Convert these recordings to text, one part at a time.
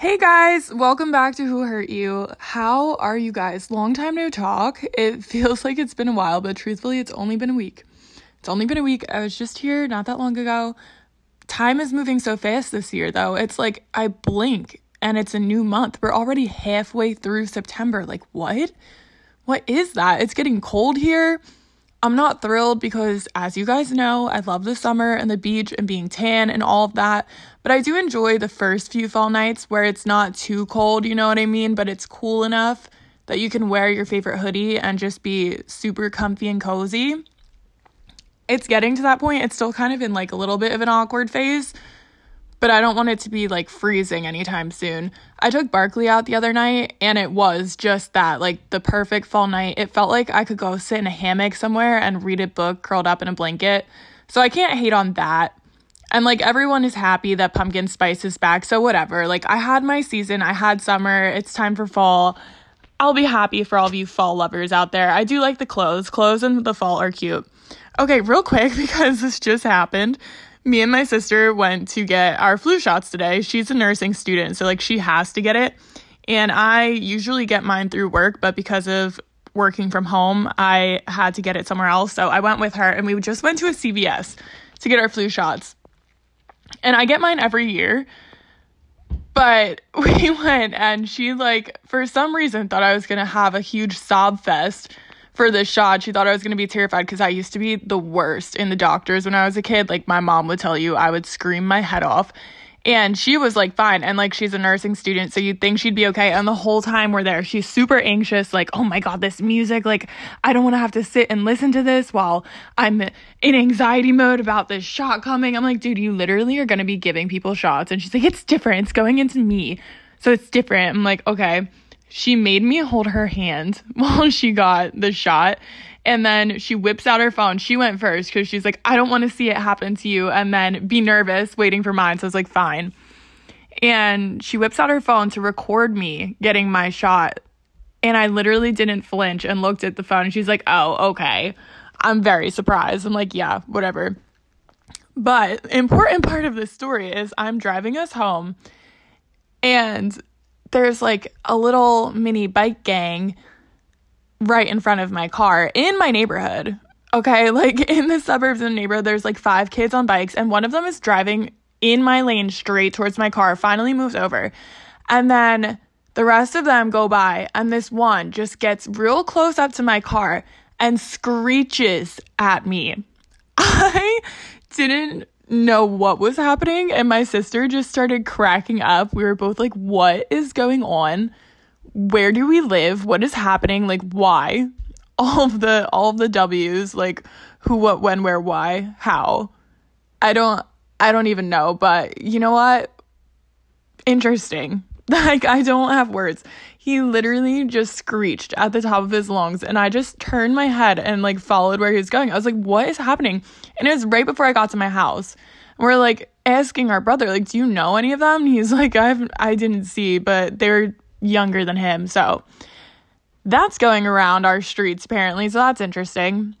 Hey guys, welcome back to Who Hurt You. How are you guys? Long time no talk. It feels like it's been a while, but truthfully, it's only been a week. It's only been a week. I was just here not that long ago. Time is moving so fast this year, though. It's like I blink and it's a new month. We're already halfway through September. Like, what? What is that? It's getting cold here. I'm not thrilled because, as you guys know, I love the summer and the beach and being tan and all of that. But I do enjoy the first few fall nights where it's not too cold, you know what I mean? But it's cool enough that you can wear your favorite hoodie and just be super comfy and cozy. It's getting to that point. It's still kind of in like a little bit of an awkward phase but I don't want it to be like freezing anytime soon. I took Barkley out the other night and it was just that like the perfect fall night. It felt like I could go sit in a hammock somewhere and read a book curled up in a blanket. So I can't hate on that. And like everyone is happy that pumpkin spice is back. So whatever. Like I had my season, I had summer, it's time for fall. I'll be happy for all of you fall lovers out there. I do like the clothes. Clothes in the fall are cute. Okay, real quick because this just happened me and my sister went to get our flu shots today. She's a nursing student, so like she has to get it. And I usually get mine through work, but because of working from home, I had to get it somewhere else. So I went with her and we just went to a CVS to get our flu shots. And I get mine every year. But we went and she like for some reason thought I was going to have a huge sob fest for this shot. She thought I was going to be terrified because I used to be the worst in the doctors when I was a kid. Like, my mom would tell you I would scream my head off. And she was like, fine. And like, she's a nursing student, so you'd think she'd be okay. And the whole time we're there, she's super anxious, like, oh my God, this music. Like, I don't want to have to sit and listen to this while I'm in anxiety mode about this shot coming. I'm like, dude, you literally are going to be giving people shots. And she's like, it's different. It's going into me. So it's different. I'm like, okay she made me hold her hand while she got the shot. And then she whips out her phone. She went first because she's like, I don't want to see it happen to you. And then be nervous waiting for mine. So I was like, fine. And she whips out her phone to record me getting my shot. And I literally didn't flinch and looked at the phone. She's like, oh, okay. I'm very surprised. I'm like, yeah, whatever. But important part of this story is I'm driving us home and there's like a little mini bike gang right in front of my car in my neighborhood. Okay, like in the suburbs of the neighborhood, there's like five kids on bikes, and one of them is driving in my lane straight towards my car, finally moves over. And then the rest of them go by, and this one just gets real close up to my car and screeches at me. I didn't know what was happening and my sister just started cracking up. We were both like, "What is going on? Where do we live? What is happening? Like why?" All of the all of the W's, like who, what, when, where, why, how. I don't I don't even know, but you know what? Interesting. Like I don't have words. He literally just screeched at the top of his lungs and I just turned my head and like followed where he was going. I was like, "What is happening?" And it was right before I got to my house. We're like asking our brother, like, "Do you know any of them?" And he's like, "I've I didn't see, but they're younger than him." So that's going around our streets apparently. So that's interesting.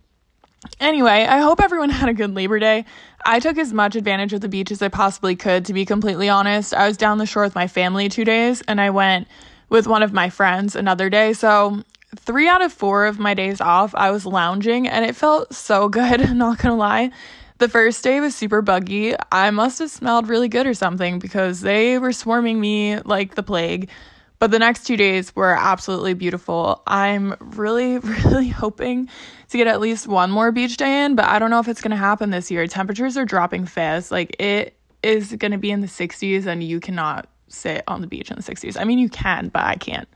Anyway, I hope everyone had a good Labor Day. I took as much advantage of the beach as I possibly could, to be completely honest. I was down the shore with my family two days, and I went with one of my friends another day. So, three out of four of my days off, I was lounging and it felt so good, not gonna lie. The first day was super buggy. I must have smelled really good or something because they were swarming me like the plague. But the next two days were absolutely beautiful. I'm really, really hoping to get at least one more beach day in, but I don't know if it's gonna happen this year. Temperatures are dropping fast. Like it is gonna be in the 60s and you cannot sit on the beach in the 60s. I mean, you can, but I can't.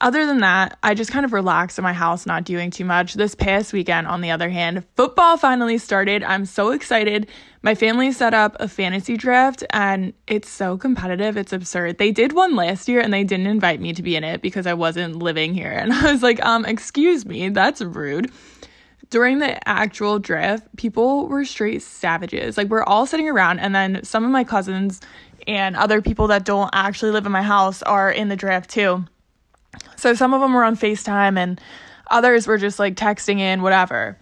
Other than that, I just kind of relaxed in my house, not doing too much. This past weekend, on the other hand, football finally started. I'm so excited. My family set up a fantasy draft and it's so competitive. It's absurd. They did one last year and they didn't invite me to be in it because I wasn't living here. And I was like, um, excuse me, that's rude. During the actual draft, people were straight savages. Like, we're all sitting around, and then some of my cousins and other people that don't actually live in my house are in the draft too. So some of them were on FaceTime and others were just like texting in, whatever.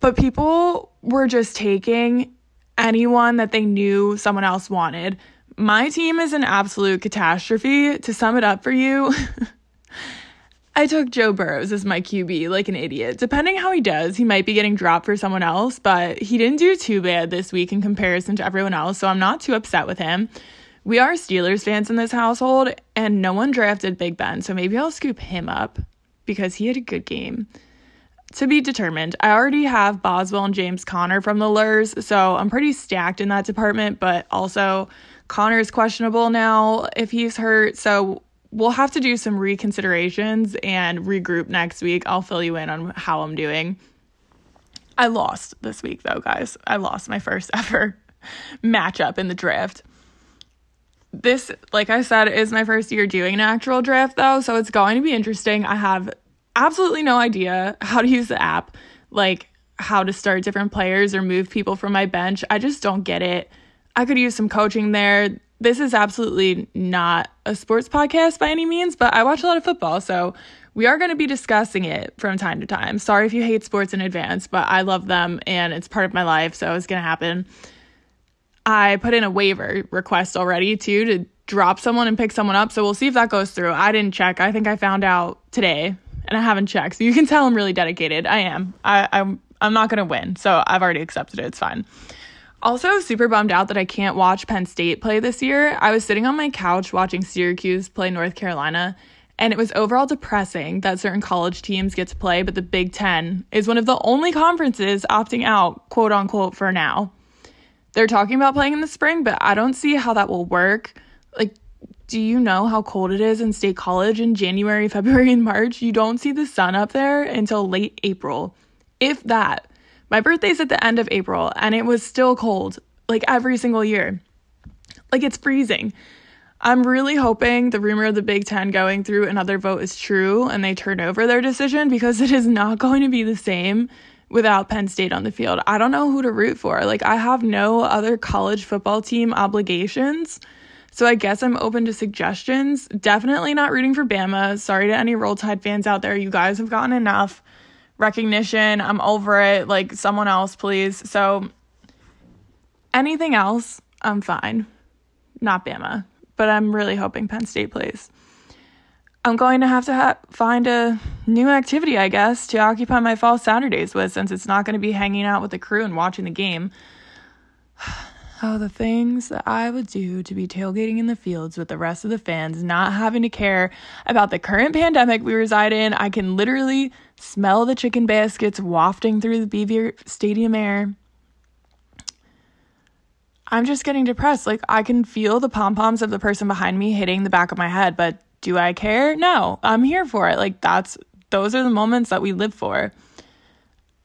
But people were just taking anyone that they knew someone else wanted. My team is an absolute catastrophe. To sum it up for you, I took Joe Burrows as my QB like an idiot. Depending how he does, he might be getting dropped for someone else, but he didn't do too bad this week in comparison to everyone else, so I'm not too upset with him. We are Steelers fans in this household, and no one drafted Big Ben, so maybe I'll scoop him up because he had a good game. To be determined. I already have Boswell and James Conner from the Lurs, so I'm pretty stacked in that department, but also Conner is questionable now if he's hurt, so we'll have to do some reconsiderations and regroup next week. I'll fill you in on how I'm doing. I lost this week though, guys. I lost my first ever matchup in the draft. This, like I said, is my first year doing an actual draft though, so it's going to be interesting. I have absolutely no idea how to use the app, like how to start different players or move people from my bench. I just don't get it. I could use some coaching there this is absolutely not a sports podcast by any means, but I watch a lot of football, so we are going to be discussing it from time to time. Sorry if you hate sports in advance, but I love them and it's part of my life, so it's going to happen. I put in a waiver request already too to drop someone and pick someone up, so we'll see if that goes through. I didn't check. I think I found out today, and I haven't checked. So you can tell I'm really dedicated. I am. I, I'm. I'm not going to win, so I've already accepted it. It's fine. Also, super bummed out that I can't watch Penn State play this year. I was sitting on my couch watching Syracuse play North Carolina, and it was overall depressing that certain college teams get to play, but the Big Ten is one of the only conferences opting out, quote unquote, for now. They're talking about playing in the spring, but I don't see how that will work. Like, do you know how cold it is in state college in January, February, and March? You don't see the sun up there until late April, if that. My birthday's at the end of April and it was still cold, like every single year. Like it's freezing. I'm really hoping the rumor of the Big Ten going through another vote is true and they turn over their decision because it is not going to be the same without Penn State on the field. I don't know who to root for. Like, I have no other college football team obligations. So I guess I'm open to suggestions. Definitely not rooting for Bama. Sorry to any Roll Tide fans out there. You guys have gotten enough recognition. I'm over it. Like someone else, please. So anything else, I'm fine. Not Bama, but I'm really hoping Penn State plays. I'm going to have to ha- find a new activity, I guess, to occupy my fall Saturdays with since it's not going to be hanging out with the crew and watching the game. Oh, the things that I would do to be tailgating in the fields with the rest of the fans, not having to care about the current pandemic we reside in. I can literally smell the chicken baskets wafting through the Beaver Stadium air. I'm just getting depressed. Like, I can feel the pom poms of the person behind me hitting the back of my head, but do I care? No, I'm here for it. Like, that's those are the moments that we live for.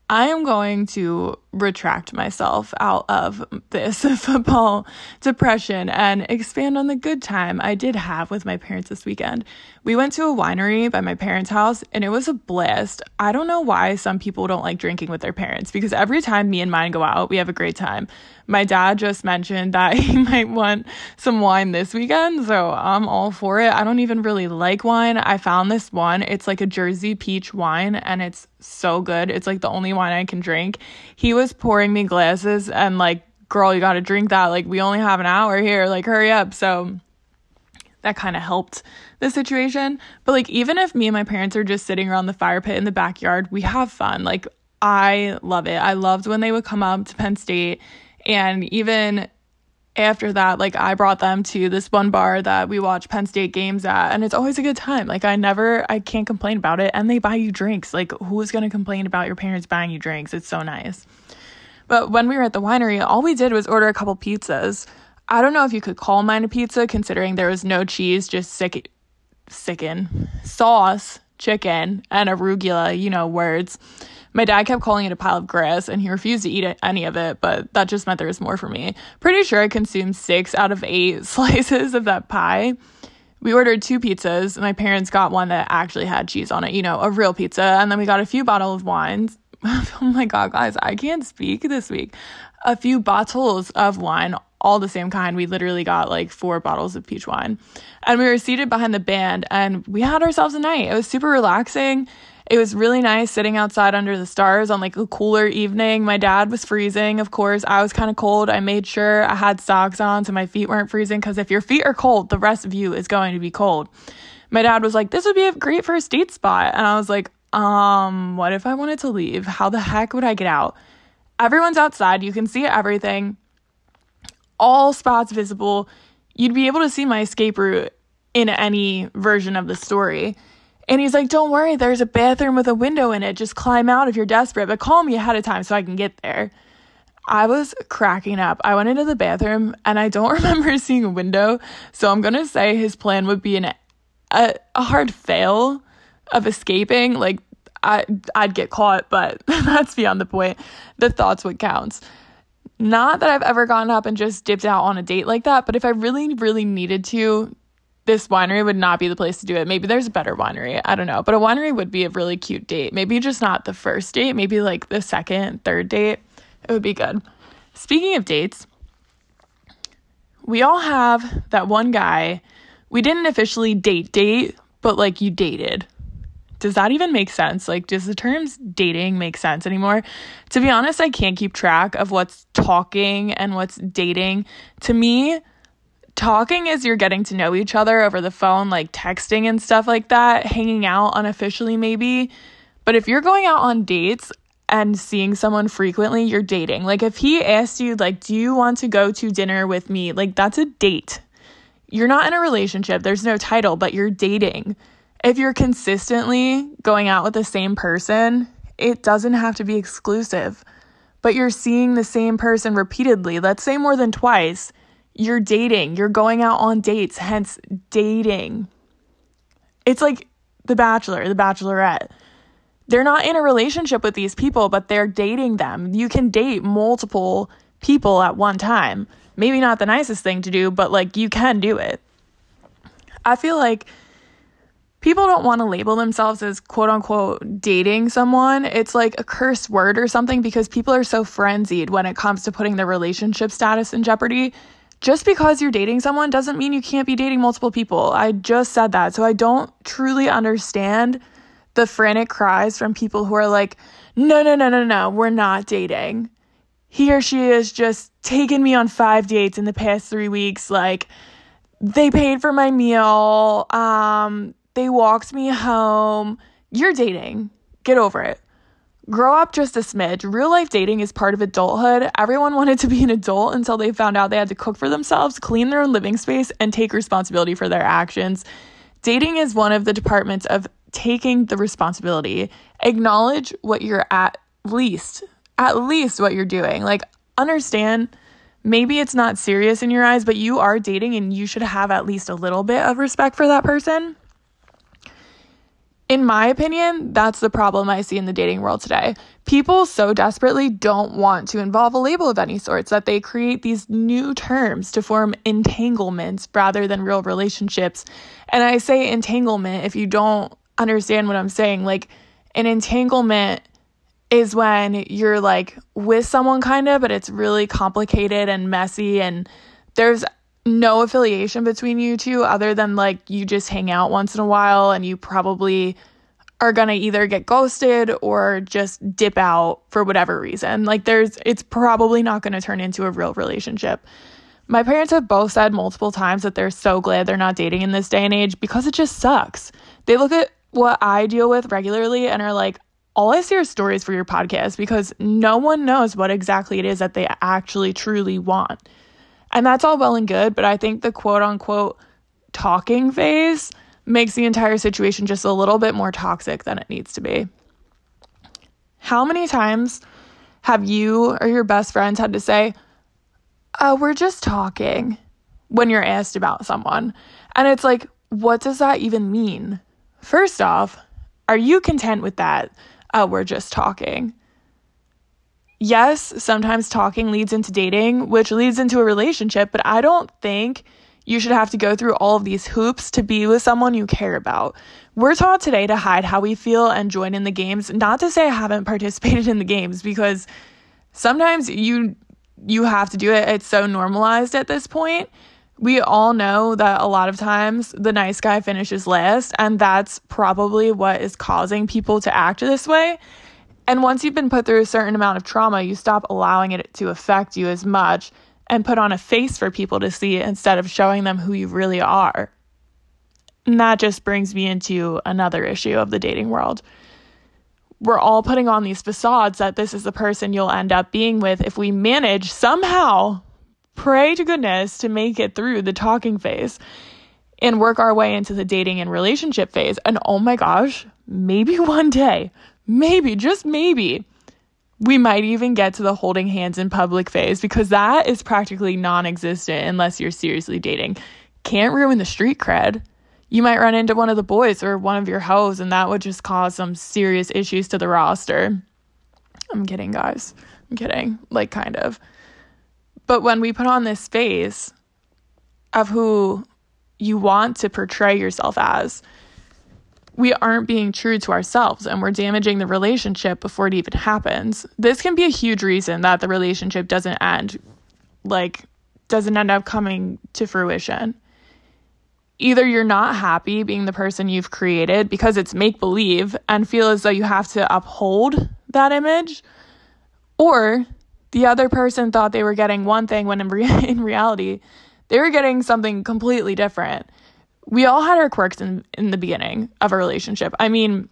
I am going to retract myself out of this football depression and expand on the good time I did have with my parents this weekend. We went to a winery by my parents' house and it was a blast. I don't know why some people don't like drinking with their parents because every time me and mine go out, we have a great time. My dad just mentioned that he might want some wine this weekend, so I'm all for it. I don't even really like wine. I found this one. It's like a Jersey peach wine and it's so good. It's like the only wine I can drink. He was pouring me glasses and like, girl, you got to drink that. Like, we only have an hour here. Like, hurry up. So that kind of helped the situation. But like, even if me and my parents are just sitting around the fire pit in the backyard, we have fun. Like, I love it. I loved when they would come up to Penn State and even after that, like I brought them to this one bar that we watch Penn State games at, and it's always a good time. Like I never, I can't complain about it. And they buy you drinks. Like who's gonna complain about your parents buying you drinks? It's so nice. But when we were at the winery, all we did was order a couple pizzas. I don't know if you could call mine a pizza, considering there was no cheese, just sick, sicken sauce, chicken, and arugula. You know words. My dad kept calling it a pile of grass and he refused to eat any of it, but that just meant there was more for me. Pretty sure I consumed six out of eight slices of that pie. We ordered two pizzas. My parents got one that actually had cheese on it, you know, a real pizza. And then we got a few bottles of wines. oh my God, guys, I can't speak this week. A few bottles of wine, all the same kind. We literally got like four bottles of peach wine. And we were seated behind the band and we had ourselves a night. It was super relaxing It was really nice sitting outside under the stars on like a cooler evening. My dad was freezing, of course. I was kind of cold. I made sure I had socks on so my feet weren't freezing because if your feet are cold, the rest of you is going to be cold. My dad was like, This would be a great first date spot. And I was like, Um, what if I wanted to leave? How the heck would I get out? Everyone's outside. You can see everything, all spots visible. You'd be able to see my escape route in any version of the story. And he's like, Don't worry, there's a bathroom with a window in it. Just climb out if you're desperate, but call me ahead of time so I can get there. I was cracking up. I went into the bathroom and I don't remember seeing a window. So I'm going to say his plan would be an, a, a hard fail of escaping. Like, I, I'd get caught, but that's beyond the point. The thoughts what counts. Not that I've ever gotten up and just dipped out on a date like that, but if I really, really needed to, this winery would not be the place to do it. Maybe there's a better winery. I don't know. But a winery would be a really cute date. Maybe just not the first date, maybe like the second, third date. It would be good. Speaking of dates, we all have that one guy. We didn't officially date date, but like you dated. Does that even make sense? Like, does the terms dating make sense anymore? To be honest, I can't keep track of what's talking and what's dating. To me, talking is you're getting to know each other over the phone, like texting and stuff like that, hanging out unofficially, maybe. But if you're going out on dates and seeing someone frequently, you're dating. Like, if he asked you, like, do you want to go to dinner with me? Like, that's a date. You're not in a relationship, there's no title, but you're dating. If you're consistently going out with the same person, it doesn't have to be exclusive, but you're seeing the same person repeatedly, let's say more than twice you're dating, you're going out on dates, hence dating. It's like The Bachelor, The Bachelorette. They're not in a relationship with these people, but they're dating them. You can date multiple people at one time. Maybe not the nicest thing to do, but like you can do it. I feel like people don't want to label themselves as quote unquote dating someone. It's like a curse word or something because people are so frenzied when it comes to putting their relationship status in jeopardy just because you're dating someone doesn't mean you can't be dating multiple people. I just said that. So I don't truly understand the frantic cries from people who are like, no, no, no, no, no, we're not dating. He or she has just taken me on five dates in the past three weeks. Like, they paid for my meal. Um, they walked me home. You're dating. Get over it grow up just a smidge. Real life dating is part of adulthood. Everyone wanted to be an adult until they found out they had to cook for themselves, clean their own living space, and take responsibility for their actions. Dating is one of the departments of taking the responsibility. Acknowledge what you're at least, at least what you're doing. Like, understand maybe it's not serious in your eyes, but you are dating and you should have at least a little bit of respect for that person in my opinion, that's the problem I see in the dating world today. People so desperately don't want to involve a label of any sorts that they create these new terms to form entanglements rather than real relationships. And I say entanglement if you don't understand what I'm saying. Like, an entanglement is when you're like with someone kind of, but it's really complicated and messy and there's no affiliation between you two other than like you just hang out once in a while and you probably are going to either get ghosted or just dip out for whatever reason. Like there's it's probably not going to turn into a real relationship. My parents have both said multiple times that they're so glad they're not dating in this day and age because it just sucks. They look at what I deal with regularly and are like, all I see are stories for your podcast because no one knows what exactly it is that they actually truly want. And that's all well and good, but I think the quote unquote talking phase makes the entire situation just a little bit more toxic than it needs to be. How many times have you or your best friends had to say, Oh, we're just talking when you're asked about someone? And it's like, what does that even mean? First off, are you content with that? Oh, we're just talking yes, sometimes talking leads into dating, which leads into a relationship, but I don't think you should have to go through all of these hoops to be with someone you care about. We're taught today to hide how we feel and join in the games. Not to say I haven't participated in the games because sometimes you you have to do it. It's so normalized at this point. we all know that a lot of times the nice guy finishes last, and that's probably what is causing people to act this way. And once you've been put through a certain amount of trauma, you stop allowing it to affect you as much and put on a face for people to see instead of showing them who you really are. And that just brings me into another issue of the dating world. We're all putting on these facades that this is the person you'll end up being with if we manage somehow pray to goodness to make it through the talking phase and work our way into the dating and relationship phase. And oh my gosh, maybe one day, maybe, just maybe, we might even get to the holding hands in public phase because that is practically non existent unless you're seriously dating. Can't ruin the street cred. You might run into one of the boys or one of your hoes, and that would just cause some serious issues to the roster. I'm kidding, guys. I'm kidding. Like, kind of. But when we put on this face of who you want to portray yourself as, we aren't being true to ourselves and we're damaging the relationship before it even happens. This can be a huge reason that the relationship doesn't end, like, doesn't end up coming to fruition. Either you're not happy being the person you've created because it's make believe and feel as though you have to uphold that image, or the other person thought they were getting one thing when in, re- in reality, they were getting something completely different. We all had our quirks in, in the beginning of a relationship. I mean,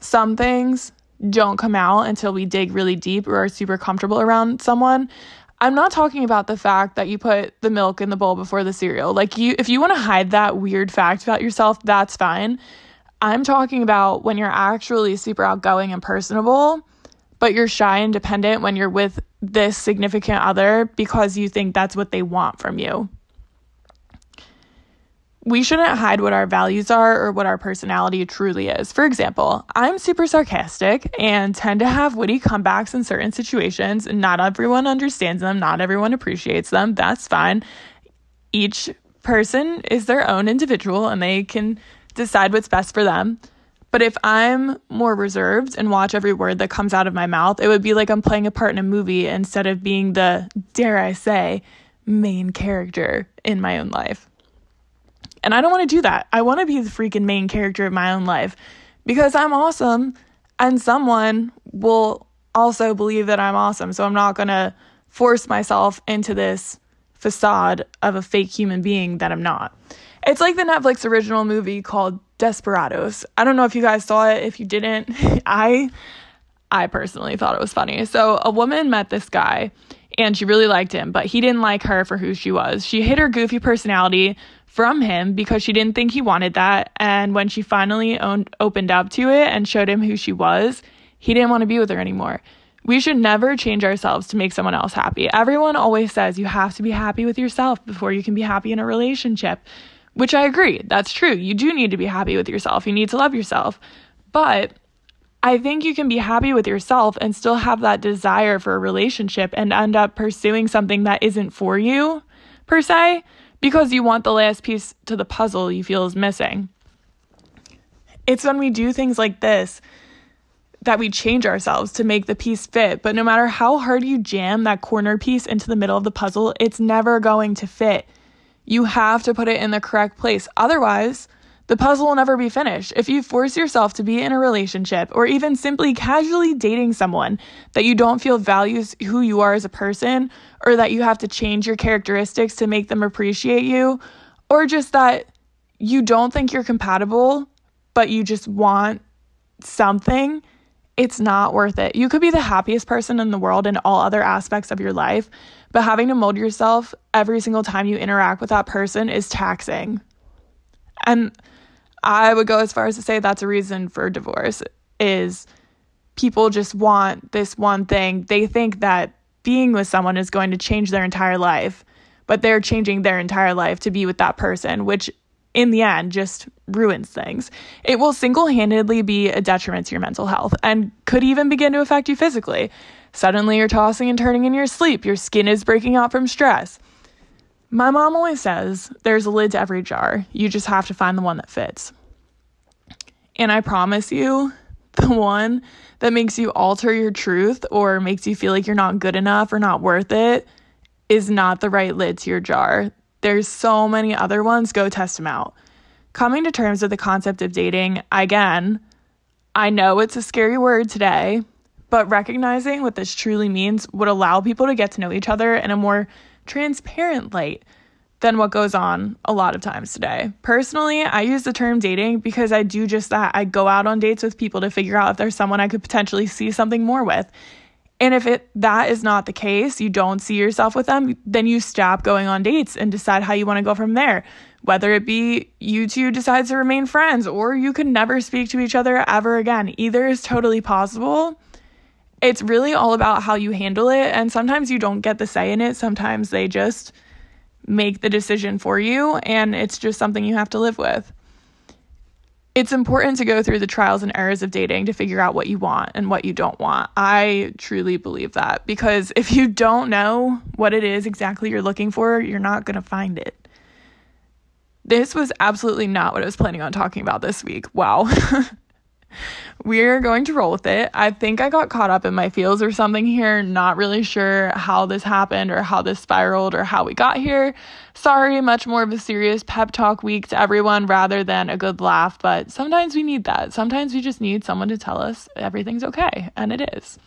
some things don't come out until we dig really deep or are super comfortable around someone. I'm not talking about the fact that you put the milk in the bowl before the cereal. Like you if you want to hide that weird fact about yourself, that's fine. I'm talking about when you're actually super outgoing and personable but you're shy and dependent when you're with this significant other because you think that's what they want from you. We shouldn't hide what our values are or what our personality truly is. For example, I'm super sarcastic and tend to have witty comebacks in certain situations. Not everyone understands them, not everyone appreciates them. That's fine. Each person is their own individual and they can decide what's best for them. But if I'm more reserved and watch every word that comes out of my mouth, it would be like I'm playing a part in a movie instead of being the, dare I say, main character in my own life. And I don't want to do that. I want to be the freaking main character of my own life because I'm awesome and someone will also believe that I'm awesome. So I'm not going to force myself into this facade of a fake human being that I'm not. It's like the Netflix original movie called Desperados. I don't know if you guys saw it. If you didn't, I I personally thought it was funny. So a woman met this guy and she really liked him, but he didn't like her for who she was. She hid her goofy personality from him because she didn't think he wanted that. And when she finally owned, opened up to it and showed him who she was, he didn't want to be with her anymore. We should never change ourselves to make someone else happy. Everyone always says you have to be happy with yourself before you can be happy in a relationship which I agree. That's true. You do need to be happy with yourself. You need to love yourself. But I think you can be happy with yourself and still have that desire for a relationship and end up pursuing something that isn't for you, per se, because you want the last piece to the puzzle you feel is missing. It's when we do things like this that we change ourselves to make the piece fit. But no matter how hard you jam that corner piece into the middle of the puzzle, it's never going to fit. You have to put it in the correct place. Otherwise, the puzzle will never be finished. If you force yourself to be in a relationship or even simply casually dating someone that you don't feel values who you are as a person, or that you have to change your characteristics to make them appreciate you, or just that you don't think you're compatible, but you just want something, it's not worth it. You could be the happiest person in the world in all other aspects of your life, but having to mold yourself every single time you interact with that person is taxing. And I would go as far as to say that's a reason for divorce is people just want this one thing. They think that being with someone is going to change their entire life, but they're changing their entire life to be with that person, which in the end just ruins things. It will single handedly be a detriment to your mental health and could even begin to affect you physically. Suddenly you're tossing and turning in your sleep. Your skin is breaking out from stress. My mom always says there's a lid to every jar. You just have to find the one that fits. And I promise you, the one that makes you alter your truth or makes you feel like you're not good enough or not worth it is not the right lid to your jar. There's so many other ones. Go test them out. Coming to terms with the concept of dating, again, I know it's a scary word today, but recognizing what this truly means would allow people to get to know each other in a more transparent light than what goes on a lot of times today. Personally, I use the term dating because I do just that. I go out on dates with people to figure out if there's someone I could potentially see something more with. And if it that is not the case, you don't see yourself with them, then you stop going on dates and decide how you want to go from there. Whether it be you two decide to remain friends or you can never speak to each other ever again. Either is totally possible. It's really all about how you handle it and sometimes you don't get the say in it. Sometimes they just make the decision for you, and it's just something you have to live with. It's important to go through the trials and errors of dating to figure out what you want and what you don't want. I truly believe that because if you don't know what it is exactly you're looking for, you're not going to find it. This was absolutely not what I was planning on talking about this week. Wow. we're going to roll with it. I think I got caught up in my feels or something here, not really sure how this happened or how this spiraled or how we got here. Sorry, much more of a serious pep talk week to everyone rather than a good laugh, but sometimes we need that. Sometimes we just need someone to tell us everything's okay, and it is.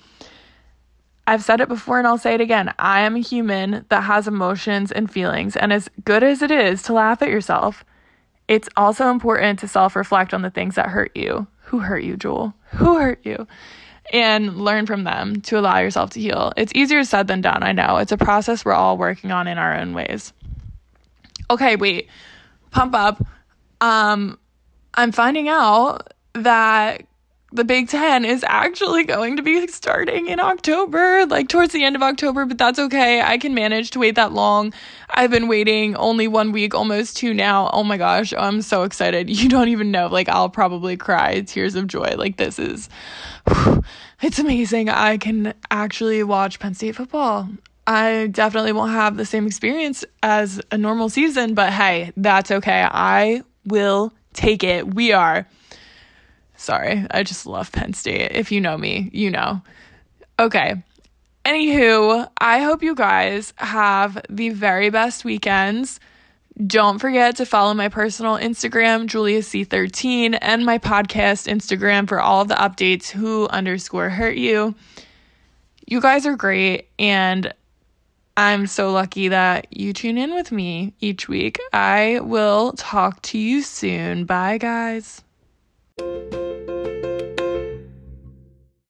I've said it before and I'll say it again. I am a human that has emotions and feelings, and as good as it is to laugh at yourself, it's also important to self reflect on the things that hurt you who hurt you, Jewel? Who hurt you? And learn from them to allow yourself to heal. It's easier said than done, I know. It's a process we're all working on in our own ways. Okay, wait. Pump up. Um I'm finding out that the Big Ten is actually going to be starting in October, like towards the end of October, but that's okay. I can manage to wait that long. I've been waiting only one week, almost two now. Oh my gosh, I'm so excited. You don't even know. Like, I'll probably cry tears of joy. Like, this is, it's amazing. I can actually watch Penn State football. I definitely won't have the same experience as a normal season, but hey, that's okay. I will take it. We are Sorry, I just love Penn State. If you know me, you know. Okay. Anywho, I hope you guys have the very best weekends. Don't forget to follow my personal Instagram, JuliaC13, and my podcast Instagram for all the updates who underscore hurt you. You guys are great, and I'm so lucky that you tune in with me each week. I will talk to you soon. Bye, guys. Música